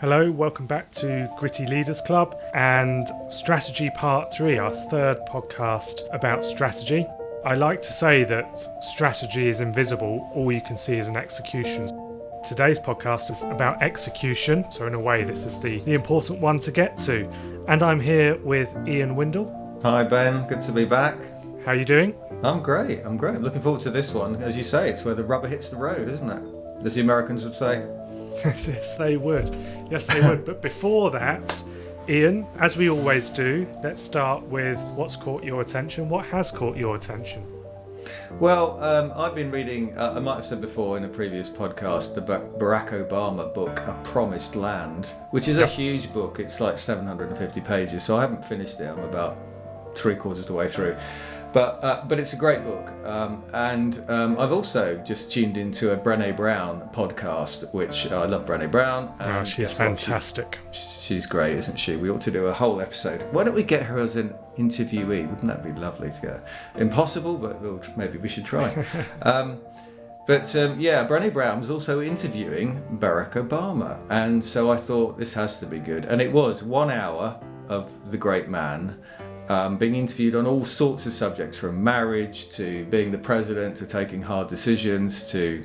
Hello, welcome back to Gritty Leaders Club and Strategy Part 3, our third podcast about strategy. I like to say that strategy is invisible, all you can see is an execution. Today's podcast is about execution, so in a way, this is the, the important one to get to. And I'm here with Ian Windle. Hi, Ben. Good to be back. How are you doing? I'm great. I'm great. Looking forward to this one. As you say, it's where the rubber hits the road, isn't it? As the Americans would say. yes, they would. Yes, they would. But before that, Ian, as we always do, let's start with what's caught your attention. What has caught your attention? Well, um, I've been reading, uh, I might have said before in a previous podcast, the Barack Obama book, A Promised Land, which is a huge book. It's like 750 pages, so I haven't finished it. I'm about three quarters of the way through. But uh, but it's a great book, um, and um, I've also just tuned into a Brené Brown podcast, which I love Brené Brown. Oh, she's fantastic. She, she's great, isn't she? We ought to do a whole episode. Why don't we get her as an interviewee? Wouldn't that be lovely to get? Impossible, but we'll, maybe we should try. um, but um, yeah, Brené Brown was also interviewing Barack Obama, and so I thought this has to be good. And it was one hour of the great man um, being interviewed on all sorts of subjects from marriage to being the president to taking hard decisions to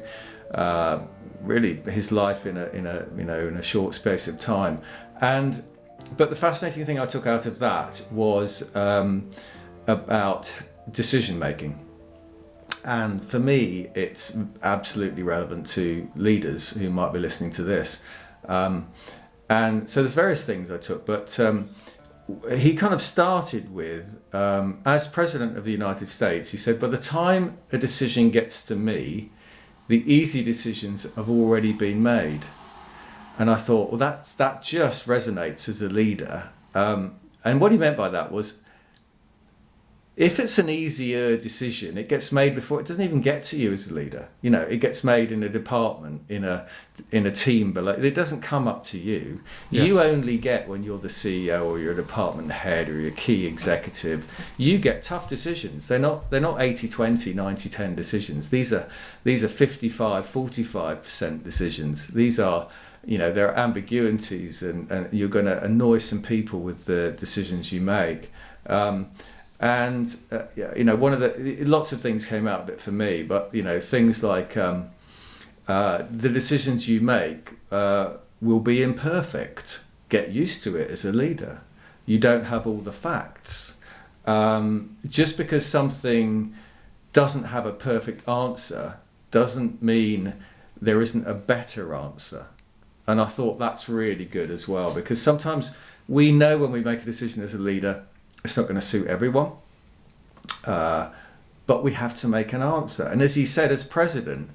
uh, really his life in a, in a you know in a short space of time. And but the fascinating thing I took out of that was um, about decision making. And for me it's absolutely relevant to leaders who might be listening to this. Um, and so there's various things I took but um, he kind of started with, um, as President of the United States, he said, by the time a decision gets to me, the easy decisions have already been made. And I thought, well, that's, that just resonates as a leader. Um, and what he meant by that was if it's an easier decision, it gets made before it doesn't even get to you as a leader. You know, it gets made in a department, in a in a team, but it doesn't come up to you. Yes. You only get when you're the CEO or you're a department head or you're a key executive. You get tough decisions. They're not they're not 80-20, 90-10 decisions. These are these are 55, 45% decisions. These are you know there are ambiguities and, and you're going to annoy some people with the decisions you make. Um, and uh, yeah, you know, one of the lots of things came out of it for me, but you know, things like um, uh, the decisions you make uh, will be imperfect. Get used to it as a leader. You don't have all the facts. Um, just because something doesn't have a perfect answer doesn't mean there isn't a better answer. And I thought that's really good as well because sometimes we know when we make a decision as a leader it's not going to suit everyone. Uh, but we have to make an answer. And as you said, as president,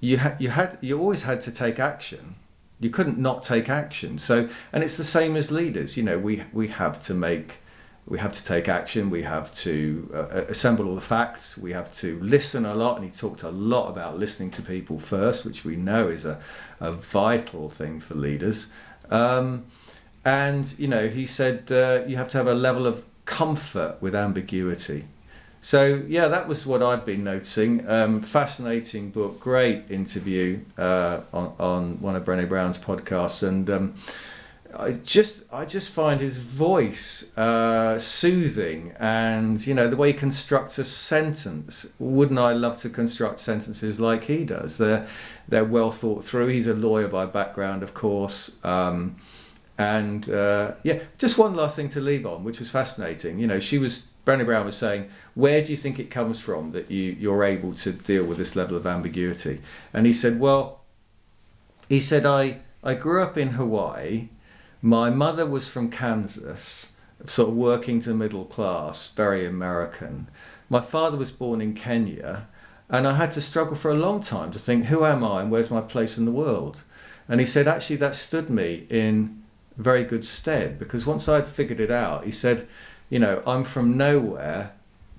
you had you had you always had to take action. You couldn't not take action. So, and it's the same as leaders. You know, we we have to make we have to take action. We have to uh, assemble all the facts. We have to listen a lot. And he talked a lot about listening to people first, which we know is a, a vital thing for leaders. Um, and you know, he said uh, you have to have a level of comfort with ambiguity. So yeah, that was what I've been noticing. Um, fascinating book, great interview uh, on on one of Brené Brown's podcasts, and um, I just I just find his voice uh, soothing, and you know the way he constructs a sentence. Wouldn't I love to construct sentences like he does? They're they're well thought through. He's a lawyer by background, of course. Um, and uh, yeah, just one last thing to leave on, which was fascinating. You know, she was Brené Brown was saying, where do you think it comes from that you you're able to deal with this level of ambiguity? And he said, well, he said I I grew up in Hawaii. My mother was from Kansas, sort of working to middle class, very American. My father was born in Kenya, and I had to struggle for a long time to think, who am I and where's my place in the world? And he said, actually, that stood me in very good stead because once I'd figured it out, he said, you know, I'm from nowhere,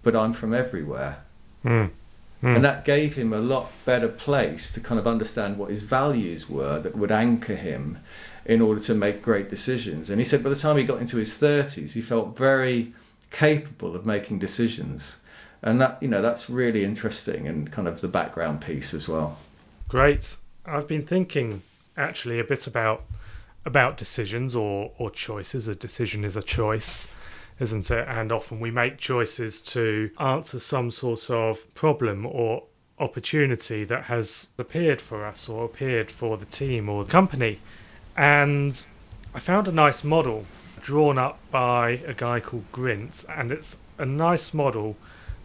but I'm from everywhere. Mm. Mm. And that gave him a lot better place to kind of understand what his values were that would anchor him in order to make great decisions. And he said by the time he got into his 30s, he felt very capable of making decisions. And that, you know, that's really interesting and kind of the background piece as well. Great. I've been thinking actually a bit about about decisions or, or choices. A decision is a choice, isn't it? And often we make choices to answer some sort of problem or opportunity that has appeared for us or appeared for the team or the company. And I found a nice model drawn up by a guy called Grint, and it's a nice model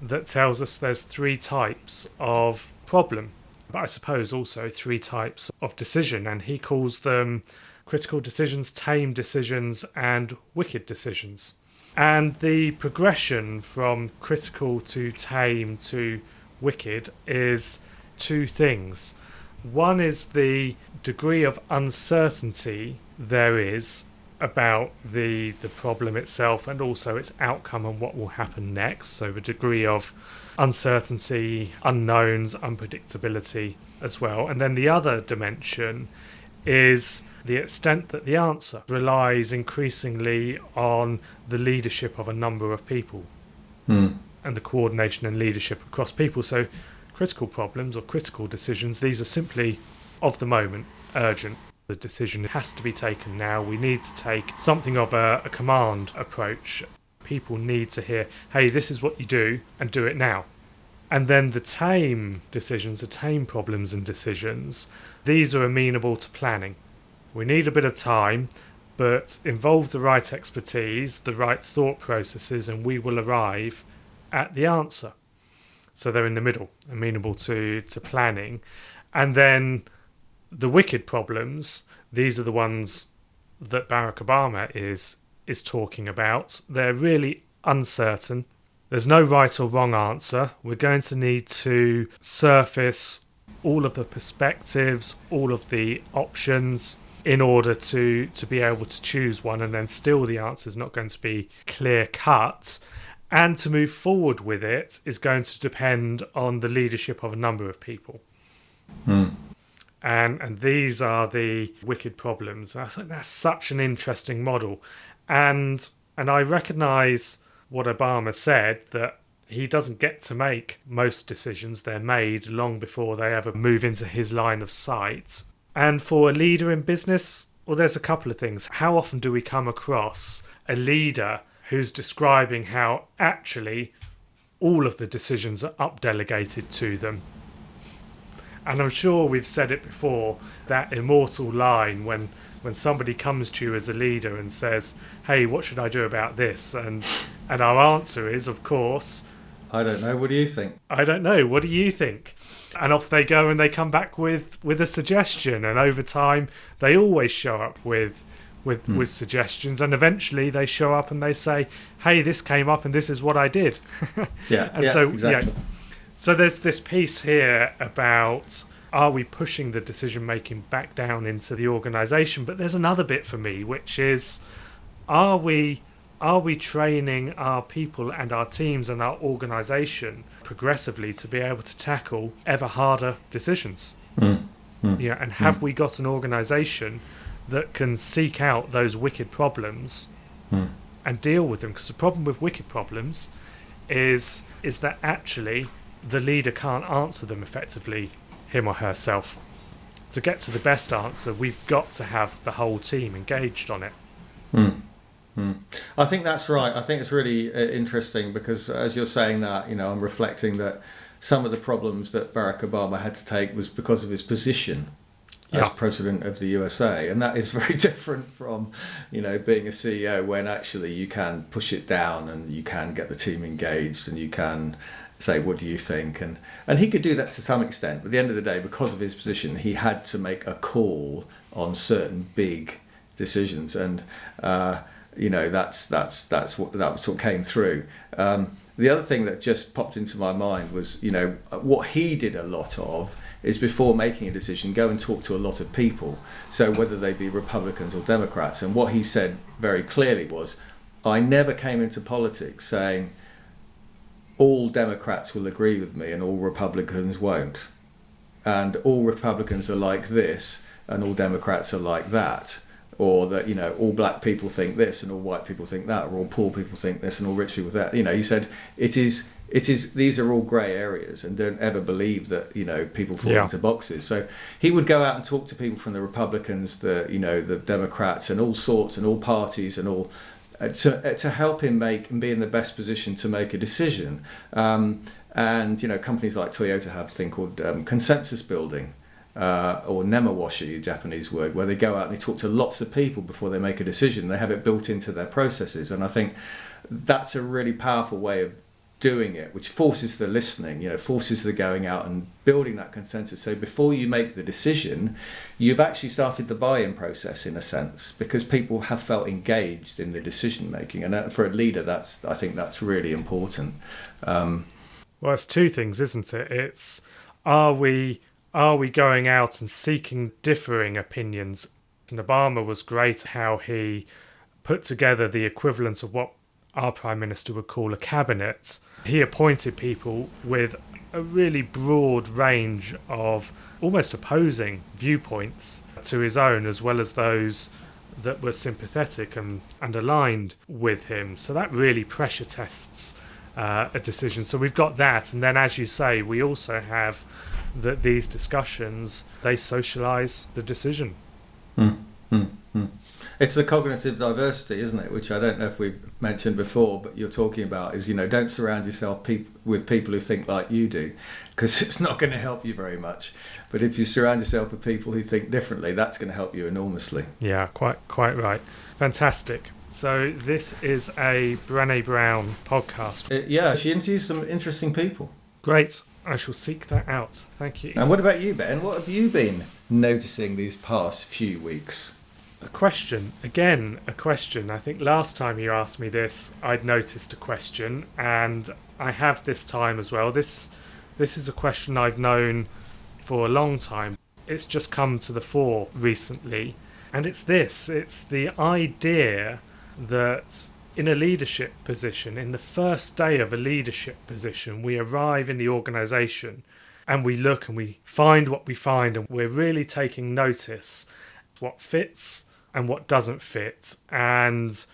that tells us there's three types of problem, but I suppose also three types of decision, and he calls them critical decisions, tame decisions, and wicked decisions. And the progression from critical to tame to wicked is two things. One is the degree of uncertainty there is about the the problem itself and also its outcome and what will happen next. So the degree of uncertainty, unknowns, unpredictability as well. And then the other dimension is the extent that the answer relies increasingly on the leadership of a number of people Hmm. and the coordination and leadership across people. So critical problems or critical decisions, these are simply of the moment, urgent. The decision has to be taken now. We need to take something of a, a command approach. People need to hear, hey, this is what you do, and do it now. And then the tame decisions, the tame problems and decisions, these are amenable to planning. We need a bit of time, but involve the right expertise, the right thought processes, and we will arrive at the answer. So they're in the middle, amenable to, to planning. And then the wicked problems, these are the ones that Barack Obama is is talking about. They're really uncertain. There's no right or wrong answer. We're going to need to surface all of the perspectives, all of the options in order to to be able to choose one and then still the answer is not going to be clear cut and to move forward with it is going to depend on the leadership of a number of people Hmm. and and these are the wicked problems. I think that's such an interesting model, and and I recognise what Obama said that he doesn't get to make most decisions; they're made long before they ever move into his line of sight. And for a leader in business, well, there's a couple of things. How often do we come across a leader who's describing how actually all of the decisions are up delegated to them and I'm sure we've said it before that immortal line when when somebody comes to you as a leader and says, "Hey, what should I do about this?" and and our answer is, of course, I don't know. What do you think? I don't know. What do you think? And off they go and they come back with with a suggestion and over time they always show up with with Hmm. with suggestions and eventually they show up and they say, "Hey, this came up and this is what I did." Yeah. And yeah, so, exactly. yeah. So there's this piece here about are we pushing the decision making back down into the organization? But there's another bit for me, which is are we are we training our people and our teams and our organization progressively to be able to tackle ever harder decisions? Mm. Mm. Yeah, and have we got an organization that can seek out those wicked problems Mm. and deal with them? Because the problem with wicked problems is is that actually the leader can't answer them effectively, him or herself. To get to the best answer, we've got to have the whole team engaged on it. Mm. Mm. I think that's right. I think it's really uh, interesting because as you're saying that, you know, I'm reflecting that some of the problems that Barack Obama had to take was because of his position as president of the USA, and that is very different from, you know, being a CEO when actually you can push it down and you can get the team engaged and you can say what do you think and and he could do that to some extent but at the end of the day because of his position he had to make a call on certain big decisions and uh, you know that's that's that's what that was what came through um, the other thing that just popped into my mind was you know what he did a lot of is before making a decision go and talk to a lot of people so whether they be republicans or democrats and what he said very clearly was i never came into politics saying all Democrats will agree with me and all Republicans won't. And all Republicans are like this and all Democrats are like that. Or that, you know, all black people think this and all white people think that, or all poor people think this and all rich people that. You know, he said it is it is these are all grey areas, and don't ever believe that you know people fall Yeah. into boxes. So he would go out and talk to people from the Republicans, the you know the Democrats, and all sorts, and all parties, and all uh, to uh, to help him make and be in the best position to make a decision. Um, and you know companies like Toyota have a thing called um, consensus building. Uh, or nemawashi, Japanese word, where they go out and they talk to lots of people before they make a decision. They have it built into their processes, and I think that's a really powerful way of doing it, which forces the listening, you know, forces the going out and building that consensus. So before you make the decision, you've actually started the buy-in process in a sense because people have felt engaged in the decision making, and uh, for a leader, that's I think that's really important. Um, Well, it's two things, isn't it? It's are we are we going out and seeking differing opinions? And Obama was great how he put together the equivalent of what our prime minister would call a cabinet. He appointed people with a really broad range of almost opposing viewpoints to his own, as well as those that were sympathetic and, and aligned with him. So that really pressure tests uh, a decision. So we've got that, and then as you say, we also have that these discussions they socialize the decision. Hmm, hmm, hmm. It's the cognitive diversity, isn't it? Which I don't know if we've mentioned before, but you're talking about is you know don't surround yourself peop- with people who think like you do, because it's not going to help you very much. But if you surround yourself with people who think differently, that's going to help you enormously. Yeah, quite quite right. Fantastic. So this is a Brené Brown podcast. Uh, yeah, she interviews some interesting people. Great. I shall seek that out. Thank you. And what about you, Ben? What have you been noticing these past few weeks? A question. Again, a question. I think last time you asked me this, I'd noticed a question, and I have this time as well. This this is a question I've known for a long time. It's just come to the fore recently, and it's this. It's the idea that in a leadership position, in the first day of a leadership position, we arrive in the organization and we look and we find what we find, and we're really taking notice what fits and what doesn't fit. And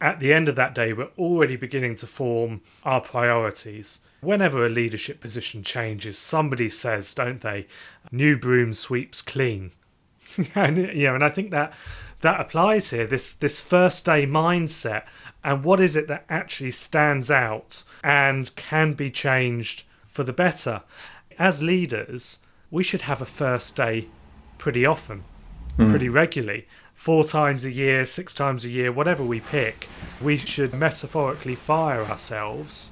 at the end of that day, we're already beginning to form our priorities. Whenever a leadership position changes, somebody says, don't they, new broom sweeps clean. and you know, and I think that that applies here. This this first day mindset, and what is it that actually stands out and can be changed for the better? As leaders, we should have a first day pretty often, hmm. pretty regularly. Four times a year, six times a year, whatever we pick, we should metaphorically fire ourselves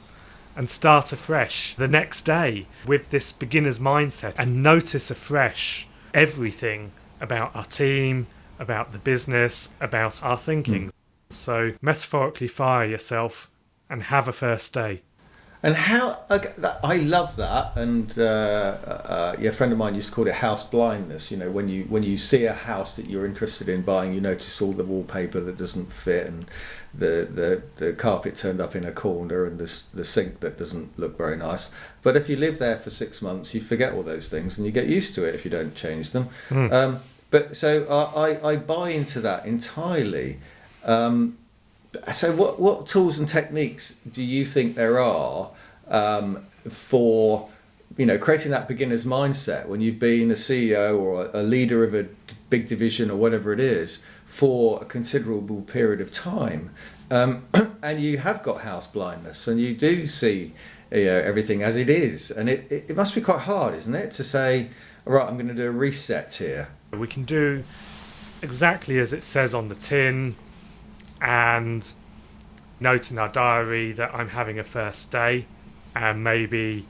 and start afresh the next day with this beginner's mindset and notice afresh everything about our team, about the business, about our thinking. Hmm. So, metaphorically fire yourself and have a first day. And how okay, that- I love that, and uh, uh, yeah, a friend of mine used to call it house blindness. You know, when you when you see a house that you're interested in buying, you notice all the wallpaper that doesn't fit, and the the, the carpet turned up in a corner, and the the sink that doesn't look very nice. But if you live there for six months, you forget all those things, and you get used to it if you don't change them. Hmm. Um, but so I, I, I buy into that entirely. Um, so what what tools and techniques do you think there are um, for you know creating that beginner's mindset when you've been a CEO or a leader of a big division or whatever it is for a considerable period of time? Um, and you have got house blindness and you do see you know, everything as it is. And it, it, it must be quite hard isn't it to say all right I'm going to do a reset here. We can do exactly as it says on the tin and note in our diary that I'm having a first day and maybe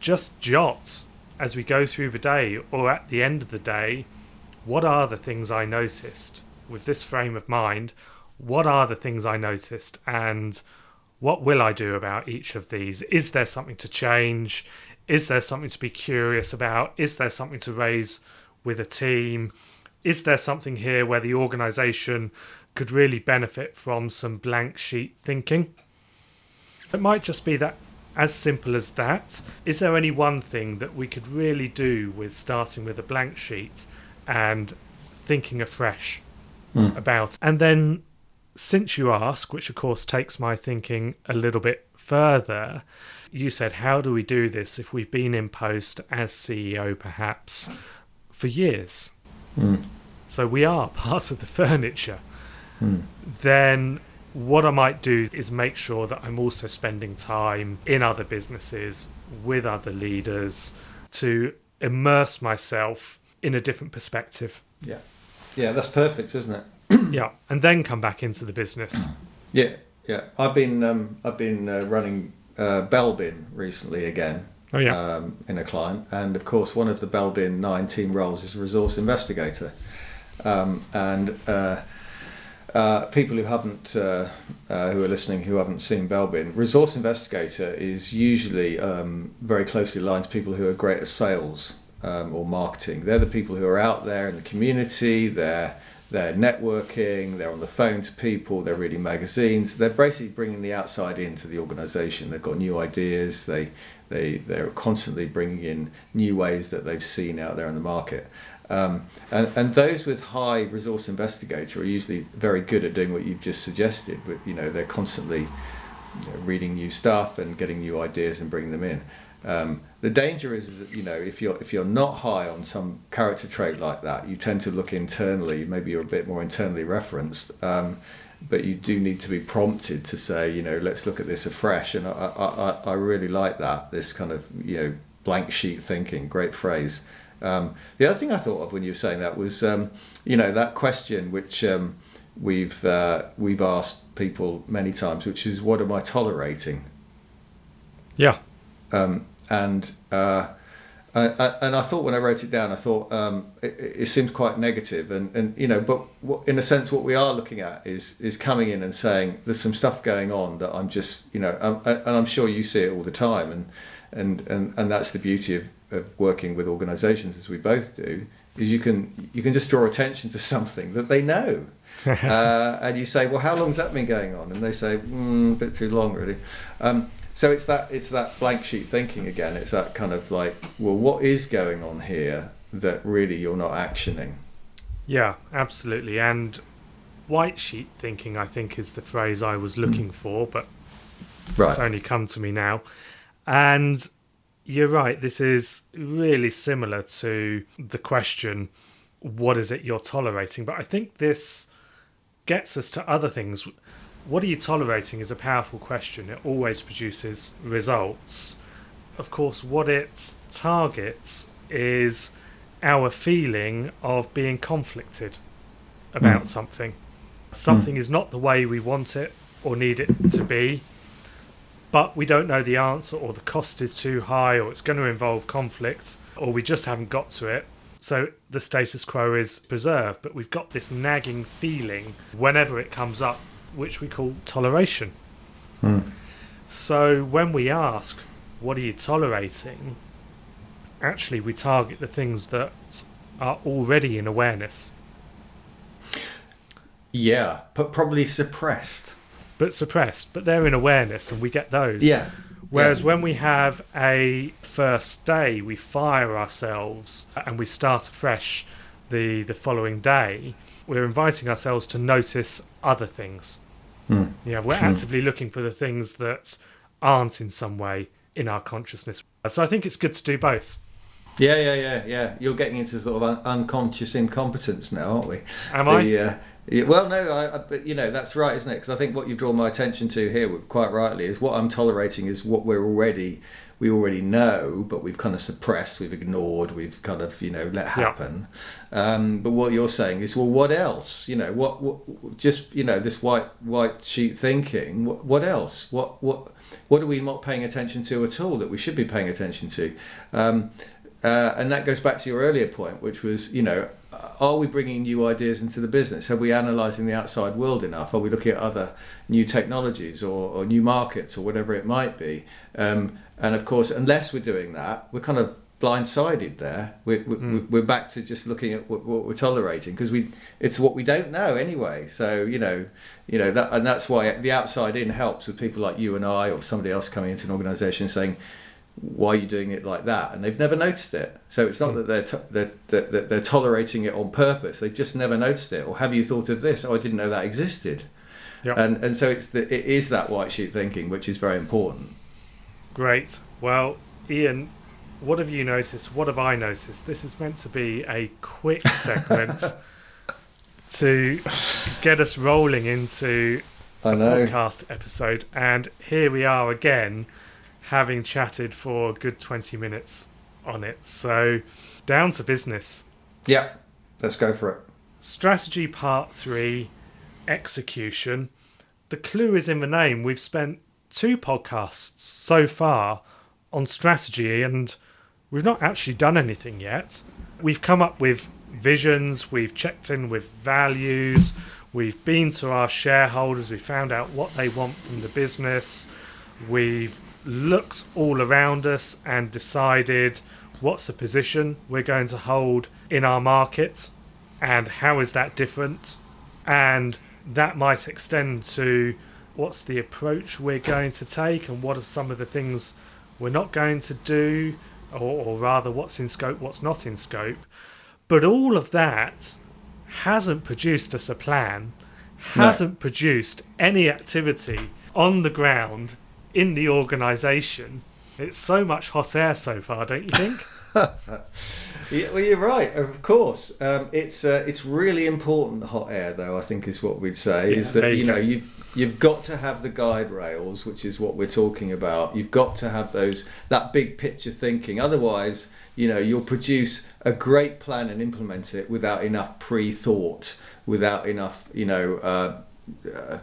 just jot as we go through the day or at the end of the day what are the things I noticed with this frame of mind what are the things I noticed and what will I do about each of these? Is there something to change? Is there something to be curious about? Is there something to raise with a team? Is there something here where the organization could really benefit from some blank sheet thinking? It might just be that as simple as that. Is there any one thing that we could really do with starting with a blank sheet and thinking afresh about? And then since you ask, which of course takes my thinking a little bit further, You said, How do we do this if we've been in post as CEO perhaps for years? Mm. So we are part of the furniture. Mm. Then what I might do is make sure that I'm also spending time in other businesses with other leaders to immerse myself in a different perspective. Yeah. Yeah, that's perfect, isn't it? yeah, and then come back into the business. Yeah, yeah. I've been um, I've been uh, running uh, Belbin recently again. Oh yeah. Um, in a client, and of course, one of the Belbin nine team roles is resource investigator, um, and. Uh, uh, people who haven't, uh, uh, who are listening, who haven't seen Belbin, resource investigator is usually um, very closely aligned to people who are great at sales um, or marketing. They're the people who are out there in the community. They're they're networking. They're on the phone to people. They're reading magazines. They're basically bringing the outside into the organisation. They've got new ideas. They they they're constantly bringing in new ways that they've seen out there in the market. Um, and, and those with high resource investigator are usually very good at doing what you've just suggested. But you know they're constantly you know, reading new stuff and getting new ideas and bringing them in. Um, the danger is, is you know if you're if you're not high on some character trait like that, you tend to look internally. Maybe you're a bit more internally referenced, um, but you do need to be prompted to say, you know, let's look at this afresh. And I, I, I really like that. This kind of you know blank sheet thinking. Great phrase. Um, the other thing I thought of when you were saying that was, um, you know, that question which um, we've uh, we've asked people many times, which is, what am I tolerating? Yeah. Um, and uh, I, and I thought when I wrote it down, I thought um, it, it, seems quite negative, and, and you know, but what, in a sense, what we are looking at is is coming in and saying there's some stuff going on that I'm just, you know, um, and I'm sure you see it all the time, and and and, and that's the beauty of, of working with organisations as we both do, is you can you can just draw attention to something that they know. uh, and you say, well, how long's that been going on? And they say, mm, a bit too long, really. Um, so it's that it's that blank sheet thinking again. It's that kind of like, well, what is going on here that really you're not actioning? Yeah, absolutely. And white sheet thinking, I think, is the phrase I was looking mm. for, but right. it's only come to me now. And you're right. This is really similar to the question, "What is it you're tolerating?" But I think this gets us to other things what are you tolerating is a powerful question. It always produces results. Of course, what it targets is our feeling of being conflicted about mm. something. Something mm. is not the way we want it or need it to be, but we don't know the answer, or the cost is too high, or it's going to involve conflict, or we just haven't got to it. So the status quo is preserved, but we've got this nagging feeling whenever it comes up which we call toleration. Hmm. So when we ask, what are you tolerating? Actually, we target the things that are already in awareness. Yeah, but probably suppressed. But suppressed, but they're in awareness and we get those. Yeah. Whereas yeah. when we have a first day, we fire ourselves and we start afresh the, the following day, we're inviting ourselves to notice other things. Mm. Yeah, we're mm. actively looking for the things that aren't in some way in our consciousness. So I think it's good to do both. Yeah, yeah, yeah, yeah. You're getting into sort of un- unconscious incompetence now, aren't we? Am the, I? Uh, yeah, well, no, I, I, but you know that's right, isn't it? Because I think what you've drawn my attention to here, quite rightly, is what I'm tolerating is what we're already we already know, but we've kind of suppressed, we've ignored, we've kind of you know let happen. Yeah. Um, but what you're saying is, well, what else? You know, what, what just you know this white white sheet thinking. What, what else? What what what are we not paying attention to at all that we should be paying attention to? Um, uh, and that goes back to your earlier point, which was, you know, are we bringing new ideas into the business? Are we analysing the outside world enough? Are we looking at other new technologies or, or new markets or whatever it might be? Um, and of course, unless we're doing that, we're kind of blindsided there. We're, mm. we're back to just looking at what, what we're tolerating because we it's what we don't know anyway. So you know, you know that, and that's why the outside in helps with people like you and I or somebody else coming into an organisation saying, "Why are you doing it like that?" And they've never noticed it. So it's not mm. that they're, to, they're, they're they're tolerating it on purpose. They've just never noticed it. Or have you thought of this? Oh, I didn't know that existed. Yep. And and so it's the, it is that white sheet thinking which is very important. Great. Well, Ian, what have you noticed? What have I noticed? This is meant to be a quick segment to get us rolling into a podcast episode. And here we are again, having chatted for a good 20 minutes on it. So, down to business. Yeah, let's go for it. Strategy part three execution. The clue is in the name. We've spent two podcasts so far on strategy and we've not actually done anything yet. We've come up with visions, we've checked in with values, we've been to our shareholders, we found out what they want from the business, we've looked all around us and decided what's the position we're going to hold in our market and how is that different. And that might extend to what's the approach we're going to take and what are some of the things we're not going to do or, or rather what's in scope what's not in scope. But all of that hasn't produced us a plan hasn't produced any activity on the ground in the organization it's so much hot air so far don't you think Yeah, well, you're right. Of course, um, it's uh, it's really important. Hot air, though, I think is what we'd say. Yeah, is that you, you know you you've got to have the guide rails, which is what we're talking about. You've got to have those that big picture thinking. Otherwise, you know, you'll produce a great plan and implement it without enough pre-thought, without enough, you know. Uh, uh,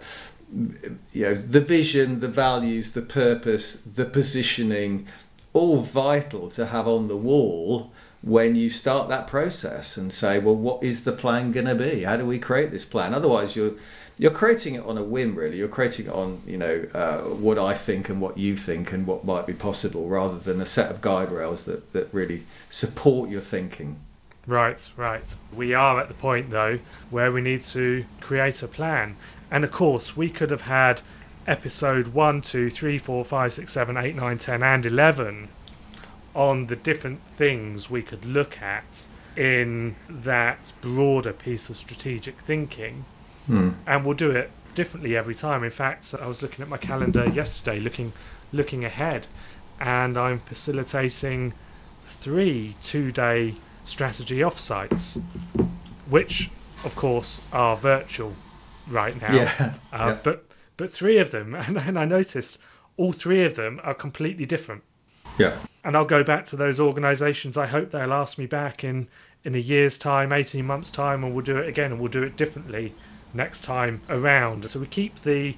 you know the vision the values the purpose the positioning all vital to have on the wall when you start that process and say well what is the plan going to be how do we create this plan otherwise you're you're creating it on a whim really you're creating it on you know uh, what i think and what you think and what might be possible rather than a set of guide rails that, that really support your thinking Right, right. We are at the point though where we need to create a plan. And of course, we could have had episode 1, 2, 3, 4, 5, 6, 7, 8, 9, 10, and 11 on the different things we could look at in that broader piece of strategic thinking. hmm. And we'll do it differently every time. In fact, I was looking at my calendar yesterday, looking looking ahead, and I'm facilitating three two-day strategy offsites, which, of course, are virtual right now. yeah Uh, yeah. But but three of them, and, and I noticed all three of them are completely different. yeah And I'll go back to those organisations. I hope they'll ask me back in in a year's time, eighteen months' time, and we'll do it again, and we'll do it differently next time around. So we keep the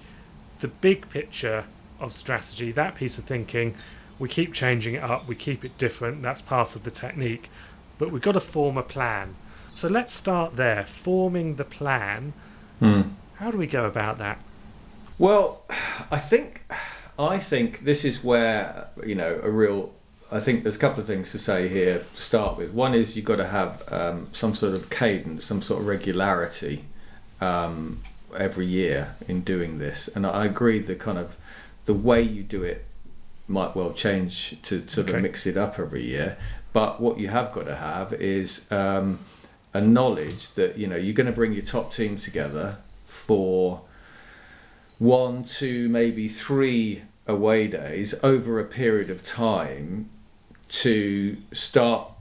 the big picture of strategy, that piece of thinking. We keep changing it up. We keep it different. That's part of the technique. But we've got to form a plan. So let's start there. Forming the plan. Hmm. How do we go about that? Well, I think I think this is where you know a real. I think there's a couple of things to say here to start with. One is you've got to have um, some sort of cadence, some sort of regularity um, every year in doing this, and I agree the kind of the way you do it might well change to sort Okay. of mix it up every year. But what you have got to have is um, a knowledge that you know you're going to bring your top team together for one, two, maybe three away days over a period of time to start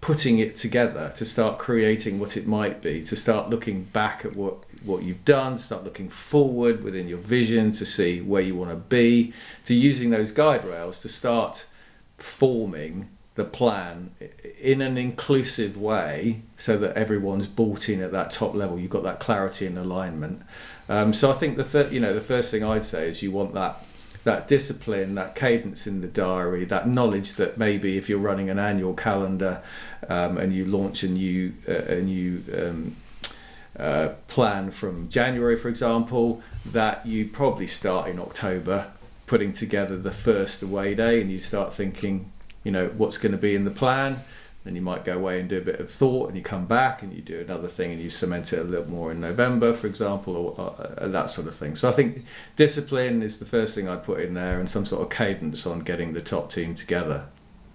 putting it together, to start creating what it might be, to start looking back at what, what you've done, start looking forward within your vision to see where you want to be, to using those guide rails to start forming the plan in an inclusive way so that everyone's bought in at that top level. You've got that clarity and alignment. Um, so I think the you know, the first thing I'd say is you want that that discipline, that cadence in the diary, that knowledge that maybe if you're running an annual calendar um, and you launch a new uh, a new um, uh, plan from January, for example, that you probably start in October putting together the first away day, and you start thinking, you know, what's going to be in the plan. Then you might go away and do a bit of thought, and you come back and you do another thing, and you cement it a little more in November, for example, or uh, that sort of thing. So I think discipline is the first thing I'd put in there, and some sort of cadence on getting the top team together.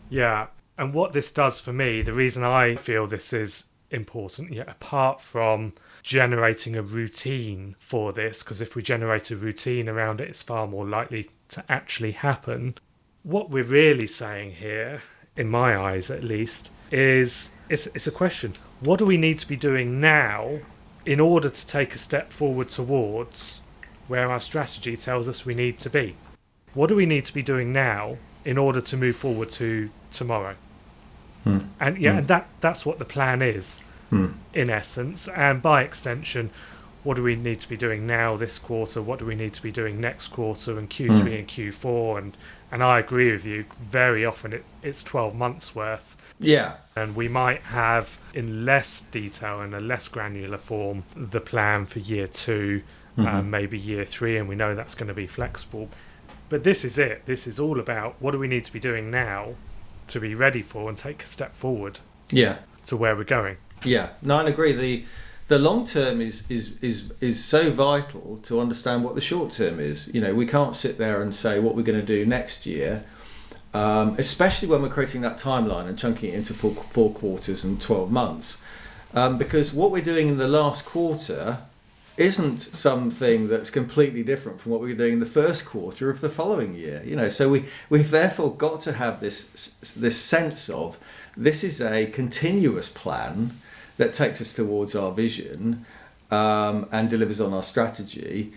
Yeah, and what this does for me, the reason I feel this is important, yeah, apart from generating a routine for this, because if we generate a routine around it, it's far more likely to actually happen. What we're really saying here, in my eyes at least, is it's, it's a question. What do we need to be doing now in order to take a step forward towards where our strategy tells us we need to be? What do we need to be doing now in order to move forward to tomorrow? Hmm. And yeah, Hmm. and that that's what the plan is Hmm. in essence, and by extension, what do we need to be doing now this quarter? What do we need to be doing next quarter and Q3 Mm. and Q4? And and I agree with you. Very often it, it's 12 months worth, Yeah. and we might have in less detail and a less granular form the plan for year 2 Mhm. um, maybe year three, and we know that's going to be flexible. But this is it. This is all about what do we need to be doing now to be ready for and take a step forward Yeah. to where we're going. Yeah, no, I agree. The the long term is, is is is so vital to understand what the short term is. You know, we can't sit there and say what we're going to do next year, um, especially when we're creating that timeline and chunking it into four, four quarters and twelve months, um, because what we're doing in the last quarter isn't something that's completely different from what we were doing in the first quarter of the following year. You know, so we we've therefore got to have this this sense of this is a continuous plan that takes us towards our vision um, and delivers on our strategy.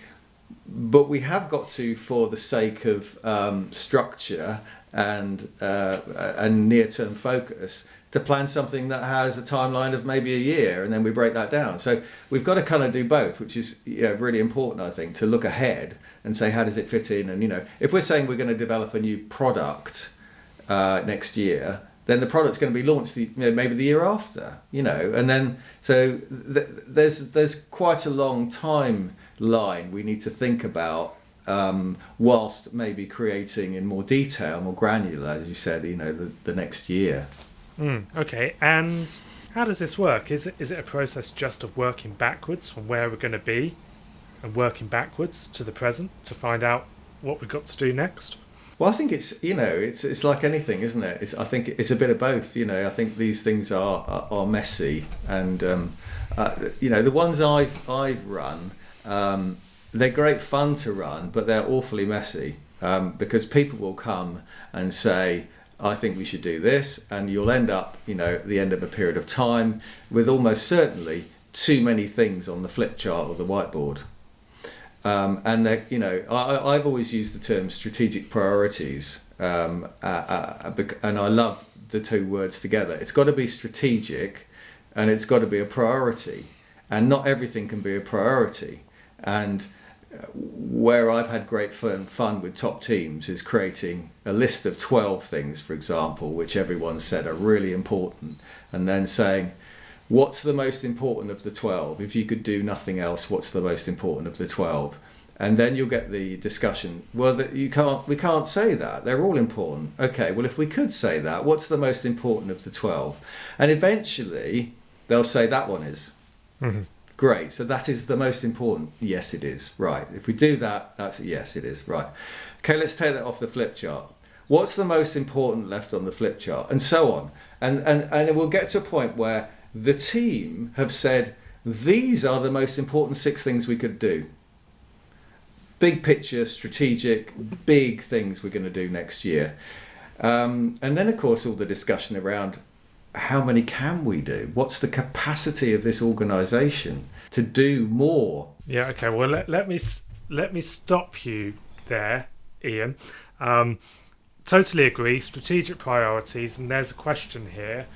But we have got to, for the sake of um, structure and uh, and near-term focus, to plan something that has a timeline of maybe a year, and then we break that down. So we've got to kind of do both, which is you know, really important, I think, to look ahead and say how does it fit in. And you know, if we're saying we're going to develop a new product uh, next year, then the product's going to be launched the, you know, maybe the year after, you know, and then so th- there's there's quite a long timeline we need to think about um, whilst maybe creating in more detail, more granular, as you said, you know, the, the next year. Mm, okay, and how does this work? Is it is it a process just of working backwards from where we're going to be, and working backwards to the present to find out what we've got to do next? Well, I think it's you know it's it's like anything, isn't it? It's, I think it's a bit of both. You know, I think these things are are, are messy, and um, uh, you know the ones I've I've run, um, they're great fun to run, but they're awfully messy um, because people will come and say, I think we should do this, and you'll end up, you know, at the end of a period of time with almost certainly too many things on the flip chart or the whiteboard. Um, and you know, I, I've always used the term strategic priorities, um, uh, uh, and I love the two words together. It's got to be strategic, and it's got to be a priority, and not everything can be a priority. And uh, where I've had great fun, fun with top teams is creating a list of 12 things, for example, which everyone said are really important, and then saying, what's the most important of the 12 if you could do nothing else what's the most important of the 12 and then you'll get the discussion. Well that you can't we can't say that. They're all important. Okay well if we could say that what's the most important of the 12 and eventually they'll say that one is. Mhm. great. So that is the most important. Yes it is. Right. If we do that that's a yes it is. Right. Okay let's take that off the flip chart. What's the most important left on the flip chart? And so on. And and and it will get to a point where the team have said these are the most important six things we could do big picture strategic big things we're going to do next year um, and then of course all the discussion around how many can we do what's the capacity of this organization to do more Yeah. Okay. Well, let, let me let me stop you there, Ian. Um, totally agree. Strategic priorities, and there's a question here.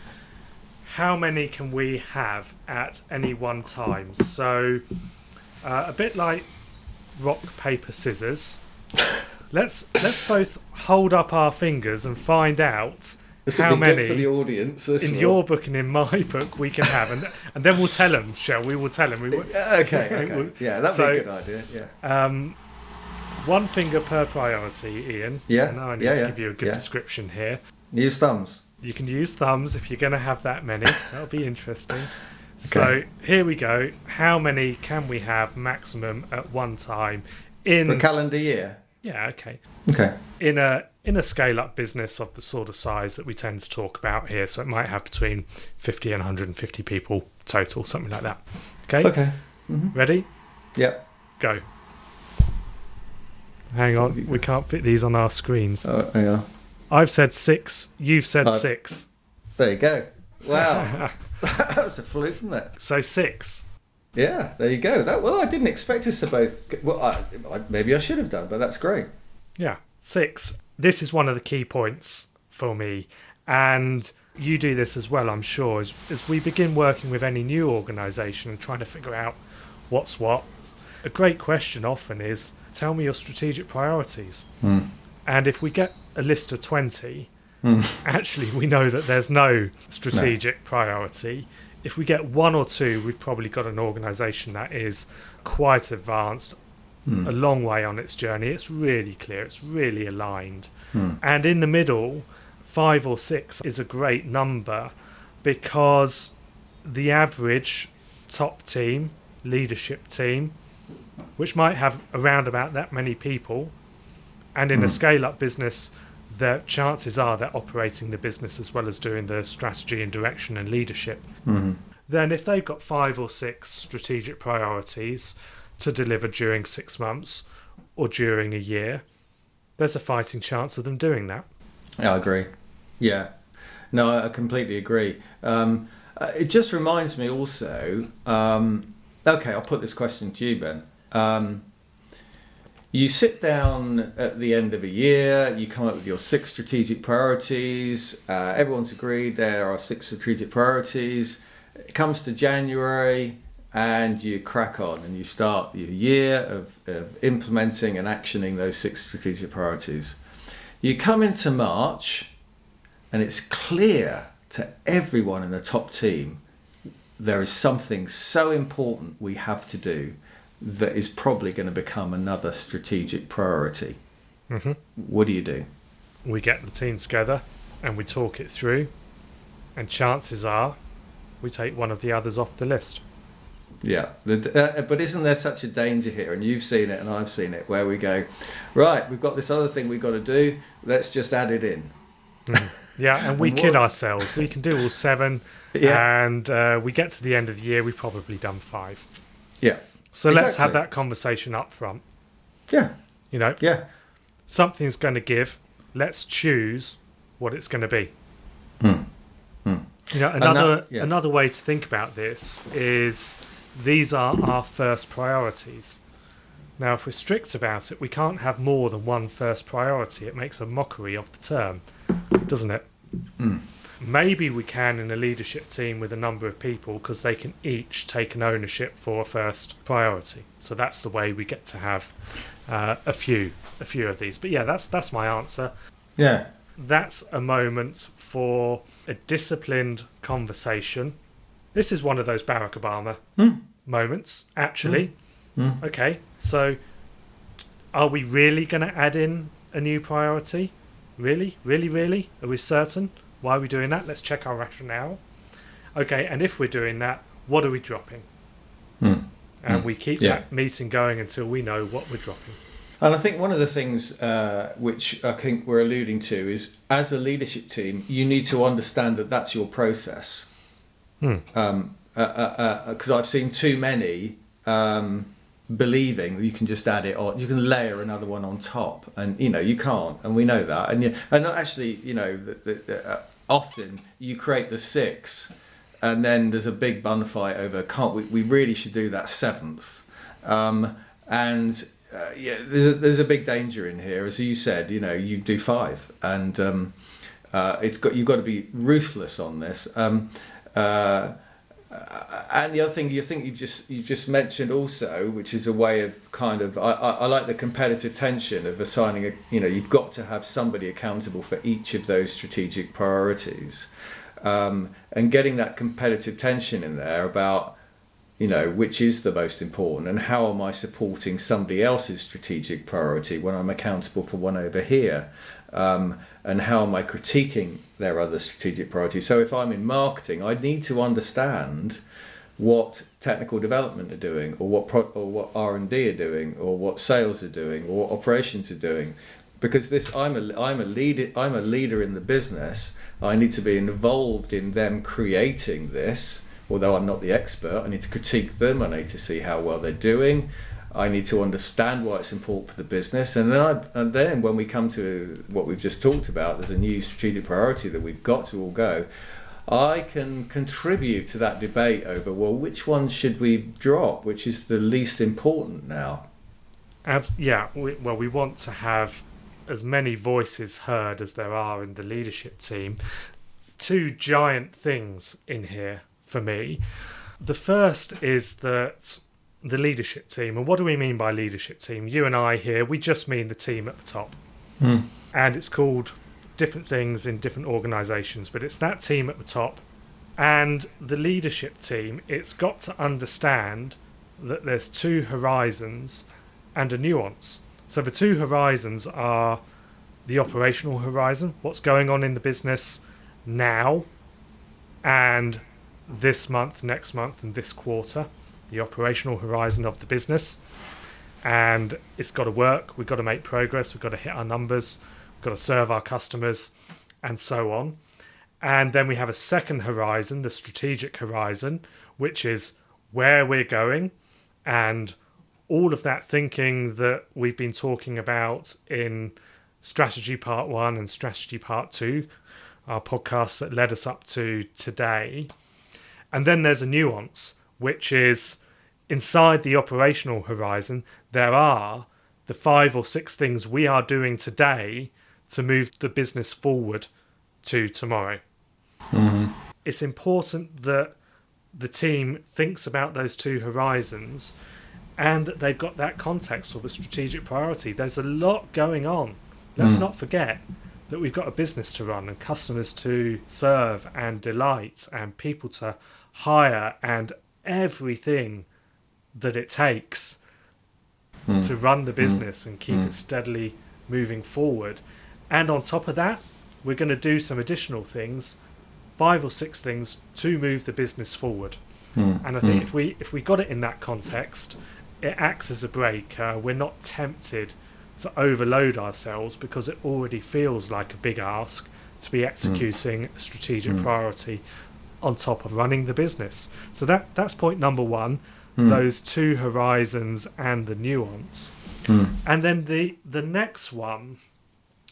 How many can we have at any one time? So, uh, a bit like rock paper scissors. Let's let's both hold up our fingers and find out this how many for the audience in will. your book and in my book we can have, and and then we'll tell them. Shall we? We'll tell them. We, will- okay okay yeah that'd So- be a good idea yeah Um, one finger per priority, Ian. Yeah, And I need yeah, to yeah, give you a good yeah. description here. use thumbs You can use thumbs if you're going to have that many. That'll be interesting. So here we go. How many can we have maximum at one time in? the calendar year yeah, okay. okay In a in a scale up business of the sort of size that we tend to talk about here, so it might have between 50 and 150 people total, something like that. Okay. okay hmm Ready? Yep. Go. Hang on, we can't fit these on our screens. oh, hang on I've said six. You've said six. There you go. Wow, that was a fluke, isn't it? So six. Yeah, there you go. That well, I didn't expect us to both. Well, I, I, maybe I should have done, but that's great. Yeah, six. This is one of the key points for me, and you do this as well, I'm sure. As, as we begin working with any new organisation and trying to figure out what's what, a great question often is, "Tell me your strategic priorities." Hmm. And if we get a list of twenty, hmm. actually we know that there's no strategic priority. If we get one or two, we've probably got an organisation that is quite advanced, hmm. a long way on its journey. It's really clear, it's really aligned. Hmm. And in the middle, five or six is a great number because the average top team, leadership team, which might have around about that many people, and in a scale up business, the chances are they're operating the business as well as doing the strategy and direction and leadership. Then, if they've got five or six strategic priorities to deliver during six months or during a year, there's a fighting chance of them doing that. Yeah, I agree. Yeah, no, I I completely agree. Um, uh, it just reminds me also. Um, okay, I'll put this question to you, Ben. Um, you sit down at the end of a year, you come up with your six strategic priorities. Uh, everyone's agreed there are six strategic priorities. It comes to January, and you crack on and you start your year of, of implementing and actioning those six strategic priorities. You come into March, and it's clear to everyone in the top team there is something so important we have to do that is probably going to become another strategic priority. hmm What do you do? We get the team together and we talk it through, and chances are we take one of the others off the list. Yeah, uh, but isn't there such a danger here? And you've seen it, and I've seen it, where we go, right, we've got this other thing we've got to do. Let's just add it in. Yeah, and we kid ourselves. We can do all seven, Yeah, and uh, we get to the end of the year, we've probably done five. yeah, So let's have that conversation up front. yeah, You know, yeah. something's going to give. Let's choose what it's going to be. Hmm. Hmm. You know, And that- another yeah. another way to think about this is these are our first priorities. Now, if we're strict about it, we can't have more than one first priority. It makes a mockery of the term, doesn't it? Hmm. Maybe we can in a leadership team with a number of people because they can each take an ownership for a first priority. So that's the way we get to have uh, a few, a few of these. But yeah, that's that's my answer. Yeah, That's a moment for a disciplined conversation. This is one of those Barack Obama Hmm. moments, actually. Hmm. Okay, so are we really going to add in a new priority? Really? Really, really? Are we certain? Why are we doing that? Let's check our rationale. Okay, and if we're doing that, what are we dropping? Hmm. And Hmm. we keep Yeah. that meeting going until we know what we're dropping. And I think one of the things uh, which I think we're alluding to is as a leadership team, you need to understand that that's your process. Hmm. Um, because I've seen too many um, believing you can just add it on, you can layer another one on top, and you know you can't, and we know that. And you, and actually, you know, the, the, the, uh, often you create the six, and then there's a big bun fight over can't we? We really should do that seventh, um, and uh, yeah, there's a, there's a big danger in here, as you said. You know, you do five, and um, uh, it's got you've got to be ruthless on this. Um, uh, and the other thing you think you've just you've just mentioned also, which is a way of kind of I, I, I like the competitive tension of assigning a you know you've got to have somebody accountable for each of those strategic priorities, um, and getting that competitive tension in there about you know which is the most important and how am I supporting somebody else's strategic priority when I'm accountable for one over here, um, and how am I critiquing their other strategic priorities? So if I'm in marketing, I need to understand what technical development are doing, or what pro- or what R and D are doing, or what sales are doing, or what operations are doing, because this I'm a I'm a leader I'm a leader in the business. I need to be involved in them creating this. Although I'm not the expert, I need to critique them. I need to see how well they're doing. I need to understand why it's important for the business, and then I, and then when we come to what we've just talked about, there's a new strategic priority that we've got to all go. I can contribute to that debate over well, which one should we drop, which is the least important now. Ab- yeah, we, well, we want to have as many voices heard as there are in the leadership team. Two giant things in here for me. The first is that the leadership team, and what do we mean by leadership team? You and I here, we just mean the team at the top. Hmm. And it's called different things in different organizations, but it's that team at the top. And the leadership team, it's got to understand that there's two horizons and a nuance. So the two horizons are the operational horizon, what's going on in the business now and this month, next month, and this quarter, the operational horizon of the business. And it's got to work, we've got to make progress, we've got to hit our numbers, we've got to serve our customers, and so on. And then we have a second horizon, the strategic horizon, which is where we're going and all of that thinking that we've been talking about in strategy part one and strategy part two, our podcasts that led us up to today. And then there's a nuance, which is inside the operational horizon, there are the five or six things we are doing today to move the business forward to tomorrow. Mm-hmm. It's important that the team thinks about those two horizons and that they've got that context for the strategic priority. There's a lot going on. Let's Mm. not forget that we've got a business to run and customers to serve and delight and people to hire and everything that it takes Mm. to run the business and keep Mm. it steadily moving forward. And on top of that, we're going to do some additional things, five or six things to move the business forward. Mm. And I think Mm. if we if we got it in that context, it acts as a brake. Uh, we're not tempted to overload ourselves because it already feels like a big ask to be executing a strategic Mm. priority on top of running the business. So that that's point number one. Mm. Those two horizons and the nuance. Mm. And then the the next one,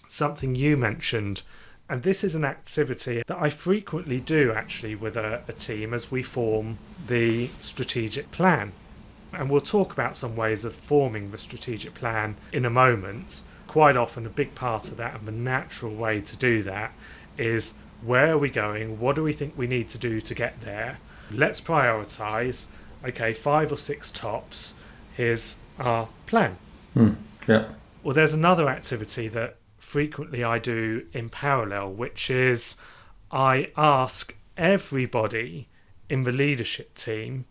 something you mentioned, and this is an activity that I frequently do actually with a, a team as we form the strategic plan. And we'll talk about some ways of forming the strategic plan in a moment. Quite often, a big part of that and the natural way to do that is where are we going? What do we think we need to do to get there? Let's prioritize. Okay, five or six tops. Here's our plan. Mm. Yeah. Well, there's another activity that frequently I do in parallel, which is I ask everybody in the leadership team